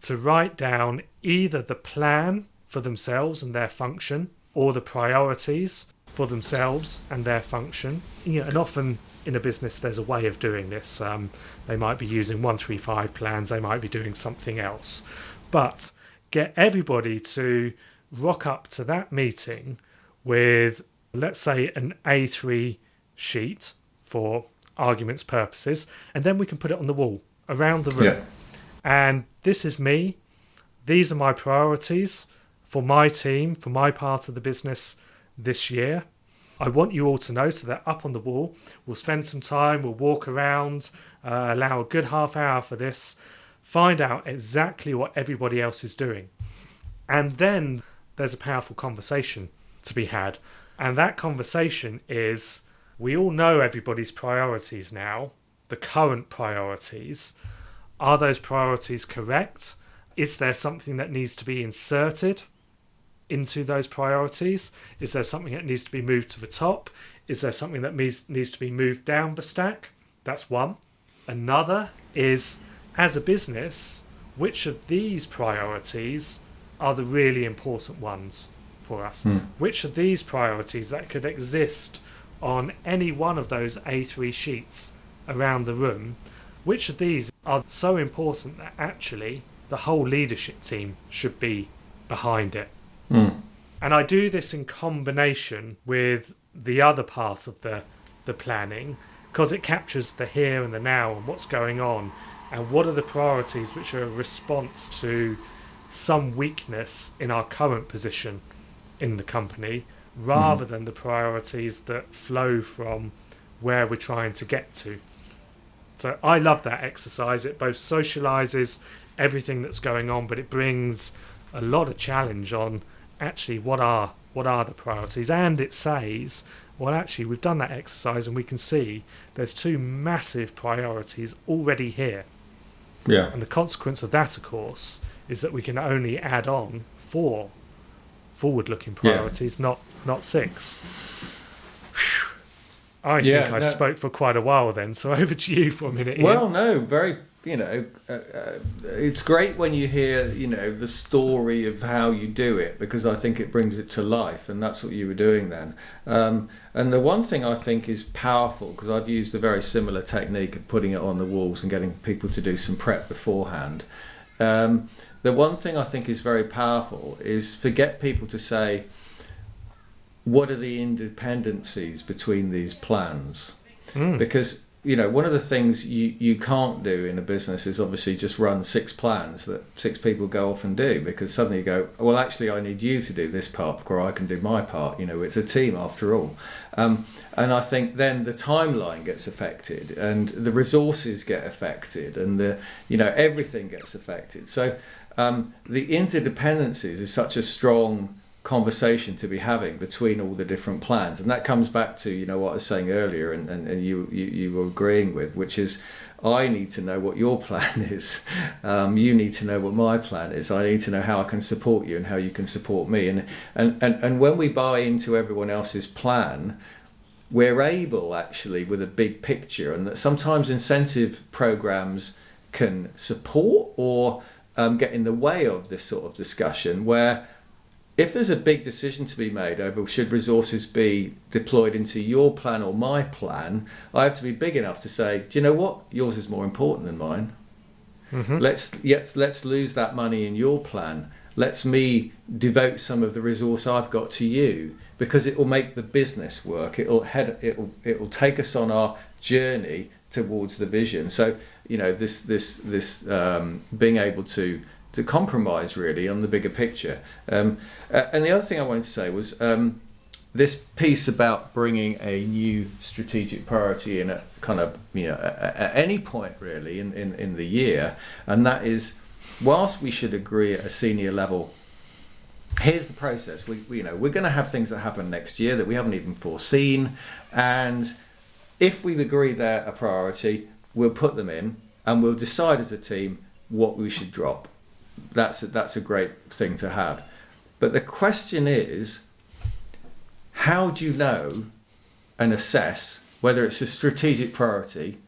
to write down either the plan for themselves and their function or the priorities for themselves and their function. You know, and often in a business, there's a way of doing this. Um, they might be using 135 plans, they might be doing something else. But get everybody to rock up to that meeting with, let's say, an A3 sheet for arguments purposes, and then we can put it on the wall around the room. Yeah. And this is me. These are my priorities for my team, for my part of the business this year. I want you all to know so that up on the wall, we'll spend some time, we'll walk around, uh, allow a good half hour for this, find out exactly what everybody else is doing. And then there's a powerful conversation to be had. And that conversation is we all know everybody's priorities now, the current priorities. Are those priorities correct? Is there something that needs to be inserted into those priorities? Is there something that needs to be moved to the top? Is there something that needs, needs to be moved down the stack? That's one. Another is as a business, which of these priorities are the really important ones for us? Mm. Which of these priorities that could exist on any one of those A3 sheets around the room, which of these are so important that actually the whole leadership team should be behind it? Mm. And I do this in combination with the other part of the the planning because it captures the here and the now and what's going on and what are the priorities which are a response to some weakness in our current position in the company rather than the priorities that flow from where we're trying to get to. So I love that exercise. It both socializes everything that's going on, but it brings a lot of challenge on actually what are what are the priorities, and it says, well, actually we've done that exercise and we can see there's two massive priorities already here, Yeah. and the consequence of that, of course, is that we can only add on four forward-looking Yeah. priorities, not not six. Phew. I Yeah, think I no- spoke for quite a while then, so over to you for a minute. Ian. Well, no, very. You know, uh, uh, it's great when you hear you know the story of how you do it because I think it brings it to life, and that's what you were doing then. Um, and the one thing I think is powerful because I've used a very similar technique of putting it on the walls and getting people to do some prep beforehand. Um, the one thing I think is very powerful is forget people to say, what are the independencies between these plans? Mm. because you know one of the things you you can't do in a business is obviously just run six plans that six people go off and do because suddenly you go well actually I need you to do this part before I can do my part. You know it's a team after all. Um, and I think then the timeline gets affected and the resources get affected and the you know everything gets affected. So um, the interdependencies is such a strong conversation to be having between all the different plans. And that comes back to you know what I was saying earlier and, and, and you, you you were agreeing with which is I need to know what your plan is. Um, you need to know what my plan is. I need to know how I can support you and how you can support me. And and, and, and when we buy into everyone else's plan we're able actually with a big picture. And that sometimes incentive programs can support or um, get in the way of this sort of discussion where if there's a big decision to be made over should resources be deployed into your plan or my plan, I have to be big enough to say, do you know what? Yours is more important than mine. Mhm. Let's yes, let's lose that money in your plan. Let's me devote some of the resource I've got to you because it will make the business work. It'll head it'll it'll take us on our journey towards the vision. So you know this this this um, being able to to compromise really on the bigger picture. Um, uh, and the other thing I wanted to say was um, this piece about bringing a new strategic priority in at kind of you know at, at any point really in, in, in the year, and that is whilst we should agree at a senior level. Here's the process. We, we you know we're going to have things that happen next year that we haven't even foreseen, and if we agree they're a priority, we'll put them in and we'll decide as a team what we should drop. That's a, that's a great thing to have. But the question is, how do you know and assess whether it's a strategic priority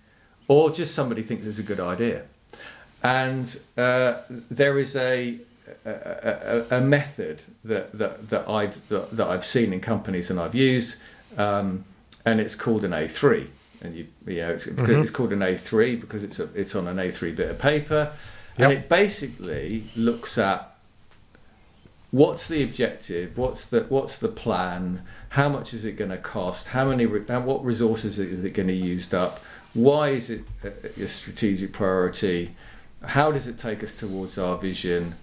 or just somebody thinks it's a good idea? And uh, there is a, a, a, a method that, that, that, I've, that, that I've seen in companies and I've used, um, and it's called an A3. And you, you know, it's, Mhm. it's called an A3 because it's, a, it's on an A3 bit of paper. Yep. And it basically looks at what's the objective, what's the what's the plan, how much is it going to cost, how many what resources is it going to use up, why is it a, a strategic priority, how does it take us towards our vision,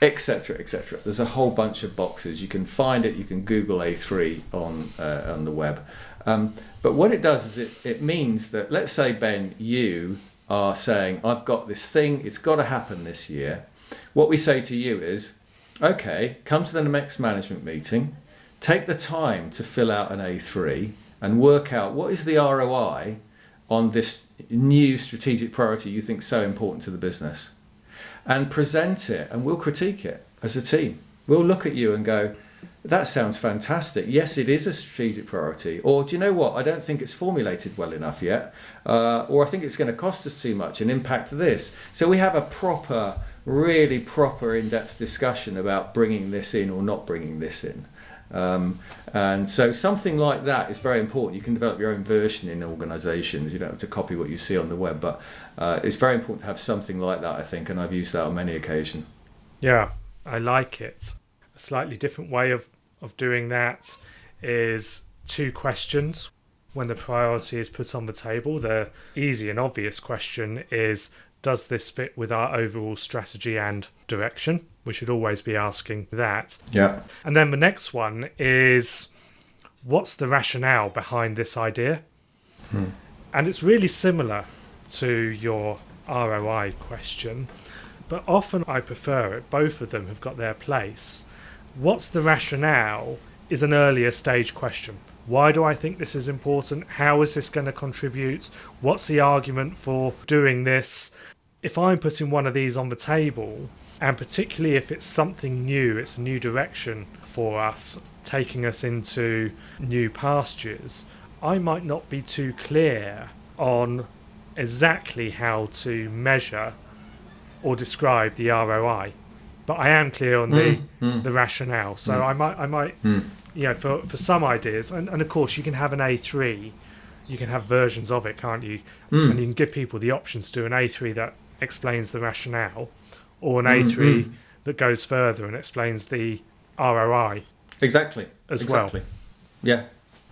etc. etc. There's a whole bunch of boxes. You can find it. You can Google A3 on uh, on the web. Um, but what it does is it, it means that let's say Ben, you are saying I've got this thing. It's got to happen this year. What we say to you is, okay, come to the next management meeting. Take the time to fill out an A3 and work out what is the ROI on this new strategic priority you think so important to the business and present it and we'll critique it as a team. We'll look at you and go, that sounds fantastic. Yes, it is a strategic priority. Or do you know what? I don't think it's formulated well enough yet. Uh, or I think it's going to cost us too much and impact this. So we have a proper, really proper in depth discussion about bringing this in or not bringing this in. Um, and so something like that is very important. You can develop your own version in organisations. You don't have to copy what you see on the web, but uh, it's very important to have something like that. I think, and I've used that on many occasions. Yeah, I like it. A slightly different way of, of doing that is two questions when the priority is put on the table. The easy and obvious question is does this fit with our overall strategy and direction? We should always be asking that. Yeah. And then the next one is what's the rationale behind this idea? Hmm. And it's really similar to your ROI question, but often I prefer it. Both of them have got their place. What's the rationale is an earlier stage question. Why do I think this is important? How is this going to contribute? What's the argument for doing this? If I'm putting one of these on the table, and particularly if it's something new, it's a new direction for us, taking us into new pastures, I might not be too clear on exactly how to measure or describe the ROI. But I am clear on the, Mm, mm. the rationale. So Mm. I might I might Mm. you know, for, for some ideas, and, and of course, you can have an A3, you can have versions of it, can't you? Mm. And you can give people the options to do an A3 that explains the rationale, or an A3 mm. that goes further and explains the ROI Exactly. as well. exactly. Yeah.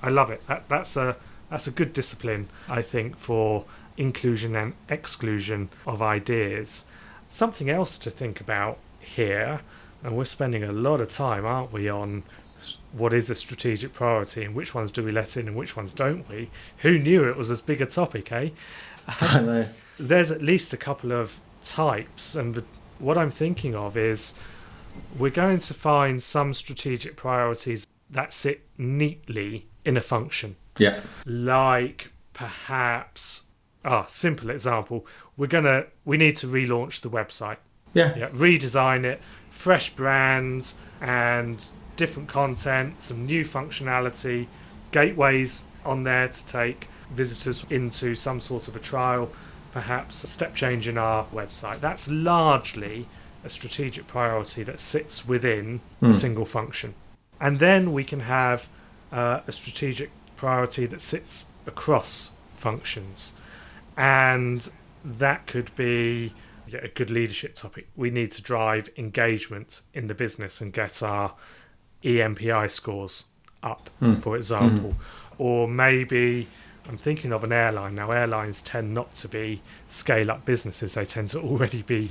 I love it. That, that's a that's a good discipline, I think, for inclusion and exclusion of ideas. Something else to think about here, and we're spending a lot of time, aren't we, on what is a strategic priority and which ones do we let in and which ones don't we? Who knew it was as big a topic, eh? I know. there's at least a couple of types, and the, what I'm thinking of is we're going to find some strategic priorities that sit neatly in a function, Yeah. like perhaps, ah, simple example, we're gonna we need to relaunch the website, Yeah. yeah, redesign it, fresh brands and different content, some new functionality, gateways on there to take visitors into some sort of a trial, perhaps a step change in our website. That's largely a strategic priority that sits within a Mm. single function. And then we can have uh, a strategic priority that sits across functions. And that could be a good leadership topic. We need to drive engagement in the business and get our EMPI scores up, Hmm. for example. Or maybe I'm thinking of an airline now. Airlines tend not to be scale up businesses; they tend to already be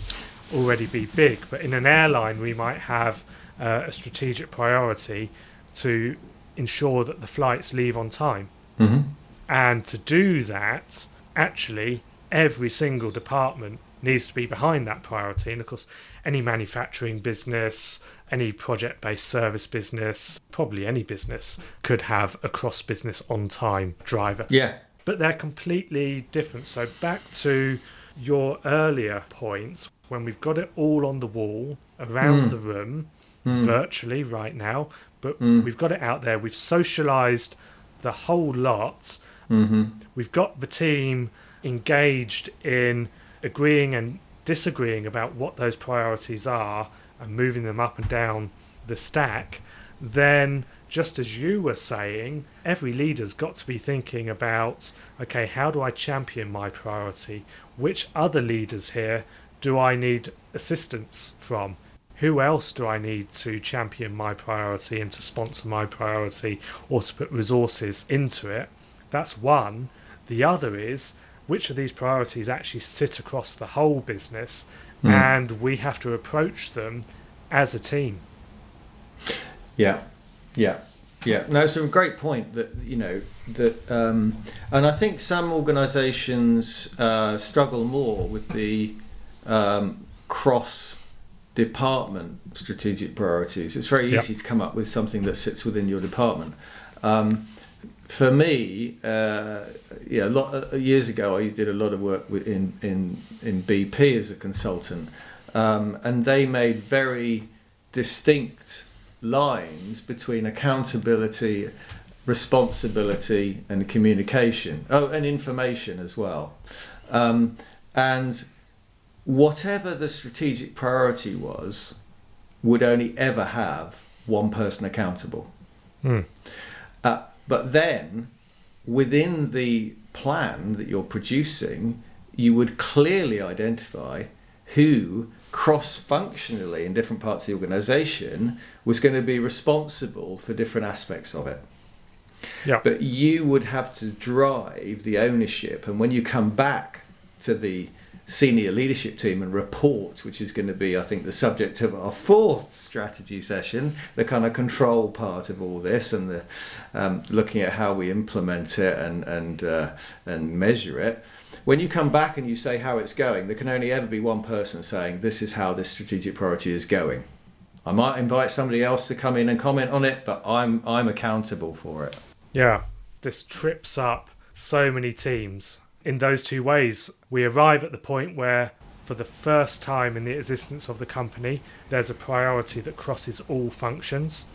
already be big. But in an airline, we might have uh, a strategic priority to ensure that the flights leave on time. hmm And to do that, actually, every single department needs to be behind that priority. And of course, any manufacturing business, any project based service business, probably any business could have a cross business on time driver. Yeah. But they're completely different. So, back to your earlier point, when we've got it all on the wall around Mm. the room, Mm. virtually right now, but Mm. we've got it out there, we've socialized the whole lot hmm we've got the team engaged in agreeing and disagreeing about what those priorities are and moving them up and down the stack, then just as you were saying, every leader's got to be thinking about okay, how do I champion my priority? Which other leaders here do I need assistance from? Who else do I need to champion my priority and to sponsor my priority or to put resources into it? That's one. The other is which of these priorities actually sit across the whole business Mm. and we have to approach them as a team. Yeah, yeah, yeah. No, it's a great point that you know that, um, and I think some organisations uh, struggle more with the um, cross department strategic priorities. It's very Yep. easy to come up with something that sits within your department. Um, for me, uh, yeah, a lot uh, years ago, I did a lot of work with, in in in BP as a consultant, um, and they made very distinct lines between accountability, responsibility, and communication. Oh, and information as well. Um, and whatever the strategic priority was, would only ever have one person accountable. Hmm. Uh, but then, within the plan that you're producing, you would clearly identify who cross functionally in different parts of the organization was going to be responsible for different aspects of it. Yeah. But you would have to drive the ownership, and when you come back to the senior leadership team and report, which is going to be, I think, the subject of our fourth strategy session, the kind of control part of all this, and the um, looking at how we implement it and and uh, and measure it. When you come back and you say how it's going, there can only ever be one person saying this is how this strategic priority is going. I might invite somebody else to come in and comment on it, but I'm I'm accountable for it. Yeah, this trips up so many teams. In those two ways, we arrive at the point where, for the first time in the existence of the company, there's a priority that crosses all functions,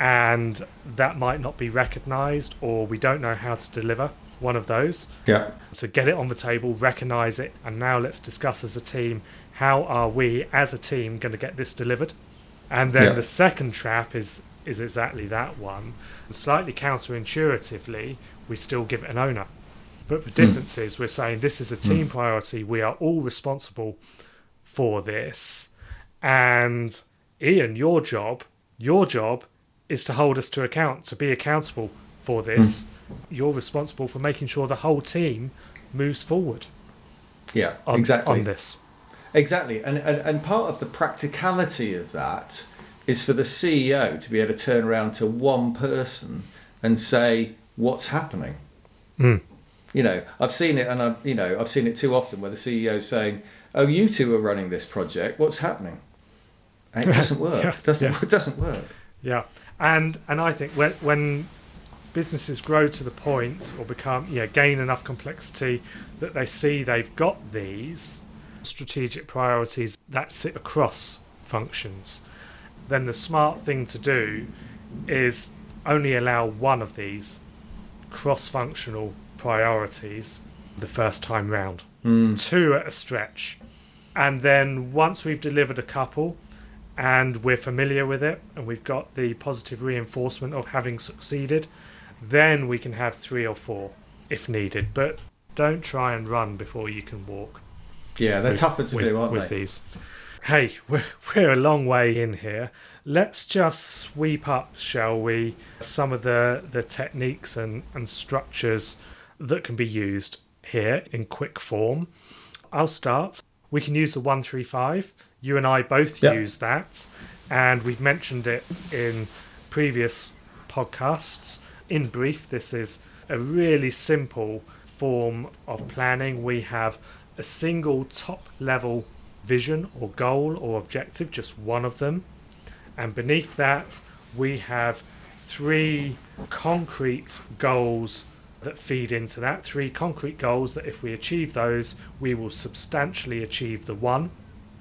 and that might not be recognized, or we don't know how to deliver one of those. Yeah. So get it on the table, recognize it, and now let's discuss as a team how are we as a team going to get this delivered? And then Yeah. the second trap is is exactly that one. And Slightly counterintuitively, we still give it an owner. But the hmm. difference is we're saying this is a hmm. team priority. We are all responsible for this. And Ian, your job, your job is to hold us to account, to be accountable for hmm. this. You're responsible for making sure the whole team moves forward Yeah. on, exactly. on this. Exactly, and, and and part of the practicality of that is for the CEO to be able to turn around to one person and say what's happening. Mm. You know, I've seen it, and I, you know, I've seen it too often where the CEO is saying, "Oh, you two are running this project. What's happening?" And it doesn't work. Yeah, doesn't yeah. it doesn't work. Yeah, and and I think when when businesses grow to the point or become yeah gain enough complexity that they see they've got these strategic priorities that sit across functions, then the smart thing to do is only allow one of these cross-functional priorities the first time round Mm. two at a stretch. And then once we've delivered a couple and we're familiar with it and we've got the positive reinforcement of having succeeded, then we can have three or four if needed. But don't try and run before you can walk Yeah, they're with- tougher to with, do, aren't with they? these. Hey, we're, we're a long way in here. Let's just sweep up, shall we, some of the, the techniques and, and structures that can be used here in quick form. I'll start. We can use the 135. You and I both Yeah. use that, and we've mentioned it in previous podcasts. In brief, this is a really simple form of planning. We have a single top level vision or goal or objective, just one of them. And beneath that, we have three concrete goals that feed into that. Three concrete goals that, if we achieve those, we will substantially achieve the one.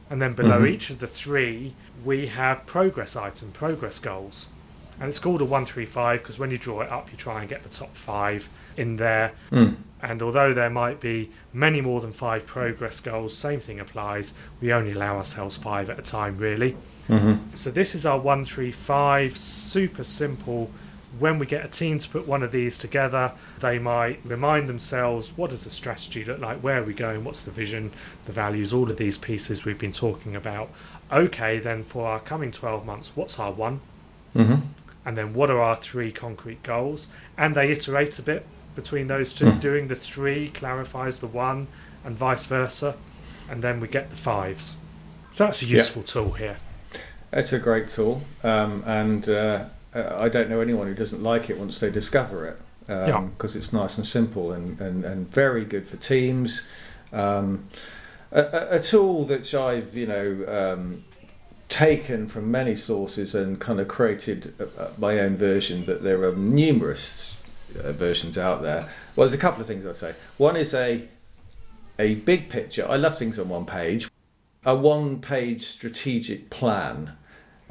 And then below Mhm. each of the three, we have progress item, progress goals. And it's called a 135 because when you draw it up, you try and get the top five in there. Mm. And although there might be many more than five progress goals, same thing applies. We only allow ourselves five at a time, really. hmm So this is our 135, super simple. When we get a team to put one of these together, they might remind themselves what does the strategy look like, where are we going, what's the vision, the values, all of these pieces we've been talking about. Okay, then for our coming 12 months, what's our one? hmm And then what are our three concrete goals? And they iterate a bit between those two. Mm. Doing the three clarifies the one, and vice versa. And then we get the fives. So that's a Yeah. useful tool here. It's a great tool, um, and uh, uh, I don't know anyone who doesn't like it once they discover it Yeah. because it's nice and simple and, and, and very good for teams. Um, a, a, a tool that I've you know um, taken from many sources and kind of created uh, uh, my own version, but there are numerous uh, versions out there. Well, there's a couple of things I'd say. One is a a big picture. I love things on one page. A one-page strategic plan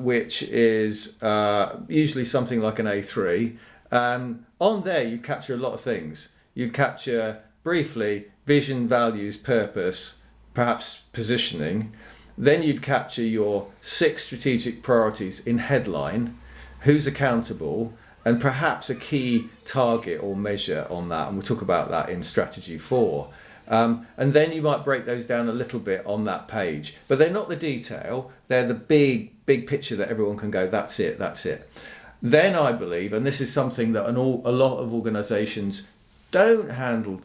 which is uh, usually something like an A3. Um, on there, you capture a lot of things. You capture briefly vision, values, purpose, perhaps positioning. Then you'd capture your six strategic priorities in headline, who's accountable, and perhaps a key target or measure on that. And we'll talk about that in strategy four. Um, and then you might break those down a little bit on that page, but they're not the detail. They're the big, big picture that everyone can go. That's it. That's it. Then I believe, and this is something that an all, a lot of organisations don't handle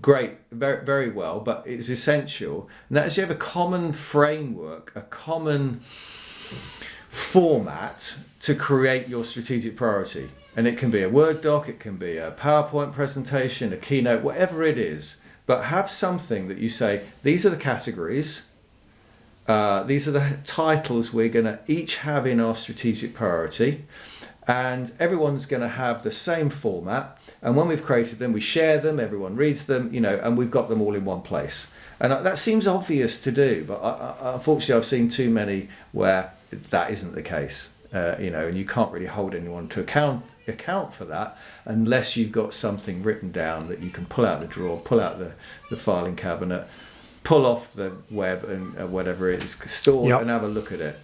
great, very, very well, but it's essential. And that is you have a common framework, a common format to create your strategic priority. And it can be a Word doc, it can be a PowerPoint presentation, a keynote, whatever it is. But have something that you say, these are the categories, uh, these are the titles we're going to each have in our strategic priority. And everyone's going to have the same format. And when we've created them, we share them, everyone reads them, you know, and we've got them all in one place. And uh, that seems obvious to do, but I, I, unfortunately, I've seen too many where that isn't the case. Uh, you know, and you can't really hold anyone to account account for that unless you've got something written down that you can pull out the drawer, pull out the, the filing cabinet, pull off the web and uh, whatever it is stored, yep. and have a look at it.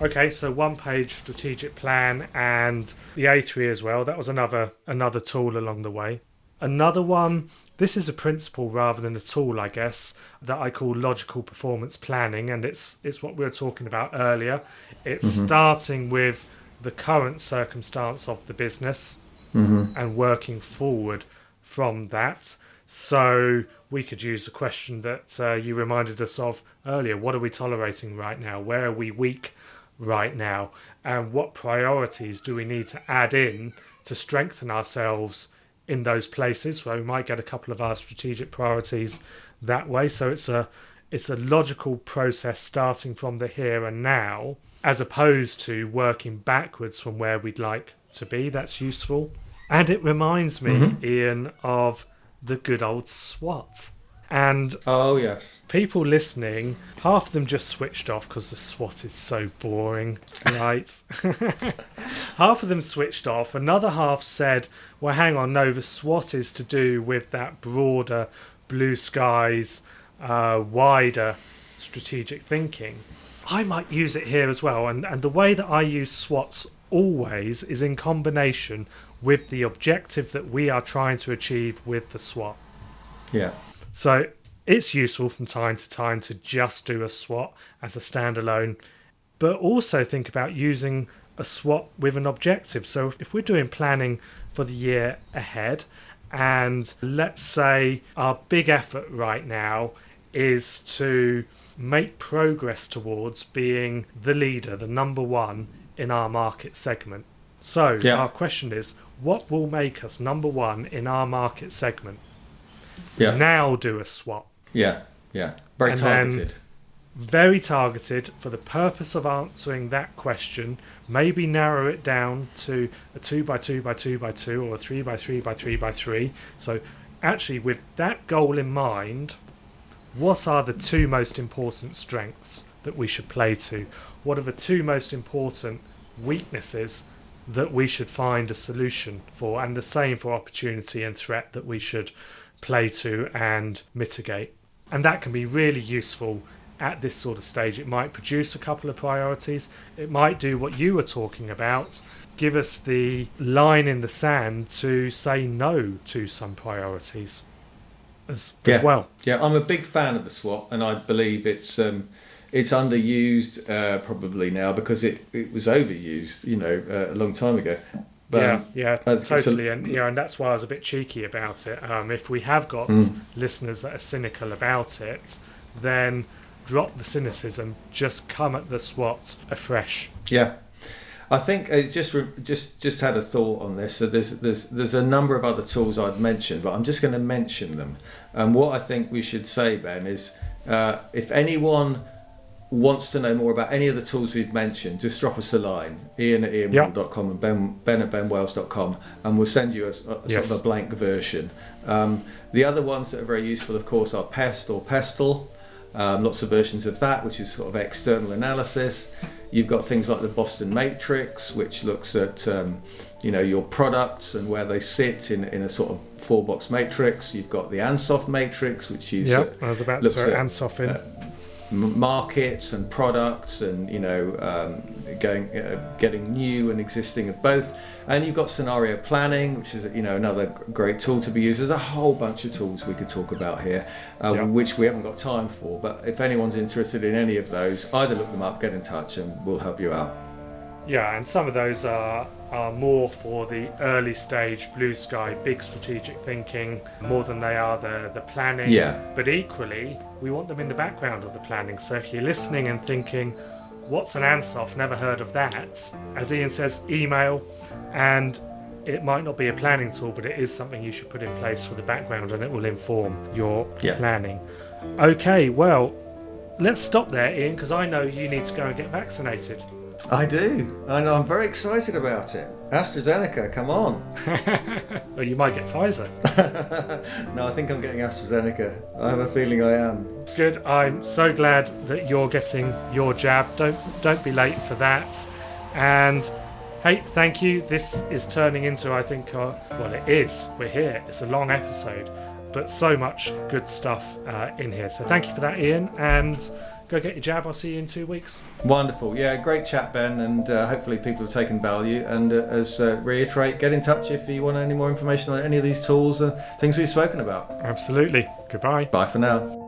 Okay, so one page strategic plan and the A3 as well. That was another another tool along the way. Another one, this is a principle rather than a tool, I guess, that I call logical performance planning, and it's it's what we were talking about earlier. It's mm-hmm. starting with the current circumstance of the business mm-hmm. and working forward from that. So we could use the question that uh, you reminded us of earlier. What are we tolerating right now? Where are we weak right now? And what priorities do we need to add in to strengthen ourselves in those places where we might get a couple of our strategic priorities that way? So it's a it's a logical process starting from the here and now, as opposed to working backwards from where we'd like to be. That's useful. And it reminds me, mm-hmm. Ian, of the good old SWOT. And oh yes, people listening, half of them just switched off because the SWOT is so boring, right? half of them switched off. Another half said, "Well, hang on, no, the SWOT is to do with that broader blue skies, uh, wider strategic thinking." I might use it here as well, and and the way that I use SWATs always is in combination with the objective that we are trying to achieve with the SWOT. Yeah. So it's useful from time to time to just do a SWOT as a standalone, but also think about using a SWOT with an objective. So if we're doing planning for the year ahead, and let's say our big effort right now is to make progress towards being the leader, the number one in our market segment. So, yeah. our question is what will make us number one in our market segment? Yeah. Now do a SWOT. Yeah, yeah. Very and targeted. Very targeted for the purpose of answering that question. Maybe narrow it down to a two by two by two by two or a three by three by three by three. So, actually, with that goal in mind, what are the two most important strengths that we should play to? What are the two most important weaknesses that we should find a solution for? And the same for opportunity and threat that we should play to and mitigate. And that can be really useful at this sort of stage. It might produce a couple of priorities, it might do what you were talking about. Give us the line in the sand to say no to some priorities as, yeah. as well. Yeah, I'm a big fan of the SWOT, and I believe it's um, it's underused uh, probably now because it, it was overused, you know, uh, a long time ago. But, yeah, yeah, uh, totally, and yeah, and that's why I was a bit cheeky about it. Um, if we have got mm. listeners that are cynical about it, then drop the cynicism. Just come at the SWOT afresh. Yeah, I think uh, just just just had a thought on this. So there's there's there's a number of other tools I'd mentioned, but I'm just going to mention them. And what I think we should say, Ben, is uh, if anyone wants to know more about any of the tools we've mentioned, just drop us a line, ian at ianwall.com and ben, ben at benwells.com, and we'll send you a, a yes. sort of a blank version. Um, the other ones that are very useful, of course, are PEST or PESTLE. Um, lots of versions of that, which is sort of external analysis. You've got things like the Boston Matrix, which looks at um, you know your products and where they sit in, in a sort of four box matrix. You've got the Ansoff Matrix, which uses yep, I was about to throw Ansoff in. Uh, markets and products and you know um, going uh, getting new and existing of both and you've got scenario planning which is you know another great tool to be used there's a whole bunch of tools we could talk about here uh, yeah. which we haven't got time for but if anyone's interested in any of those either look them up get in touch and we'll help you out Yeah, and some of those are are more for the early stage blue sky, big strategic thinking, more than they are the the planning. Yeah. But equally, we want them in the background of the planning. So if you're listening and thinking, "What's an Ansoff? Never heard of that," as Ian says, email, and it might not be a planning tool, but it is something you should put in place for the background, and it will inform your Yeah. planning. Okay, well. Let's stop there, Ian, because I know you need to go and get vaccinated. I do. and. I'm very excited about it. AstraZeneca, come on. Or you might get Pfizer. no, I think I'm getting AstraZeneca. I have a feeling I am. Good. I'm so glad that you're getting your jab. Don't don't be late for that. And hey, thank you. This is turning into I think uh, well it is. We're here. It's a long episode, but so much good stuff uh, in here. So thank you for that, Ian. And go get your jab. I'll see you in two weeks. Wonderful. Yeah, great chat, Ben, and uh, hopefully people have taken value. And uh, as uh, reiterate, get in touch if you want any more information on any of these tools and things we've spoken about. Absolutely. Goodbye. Bye for now.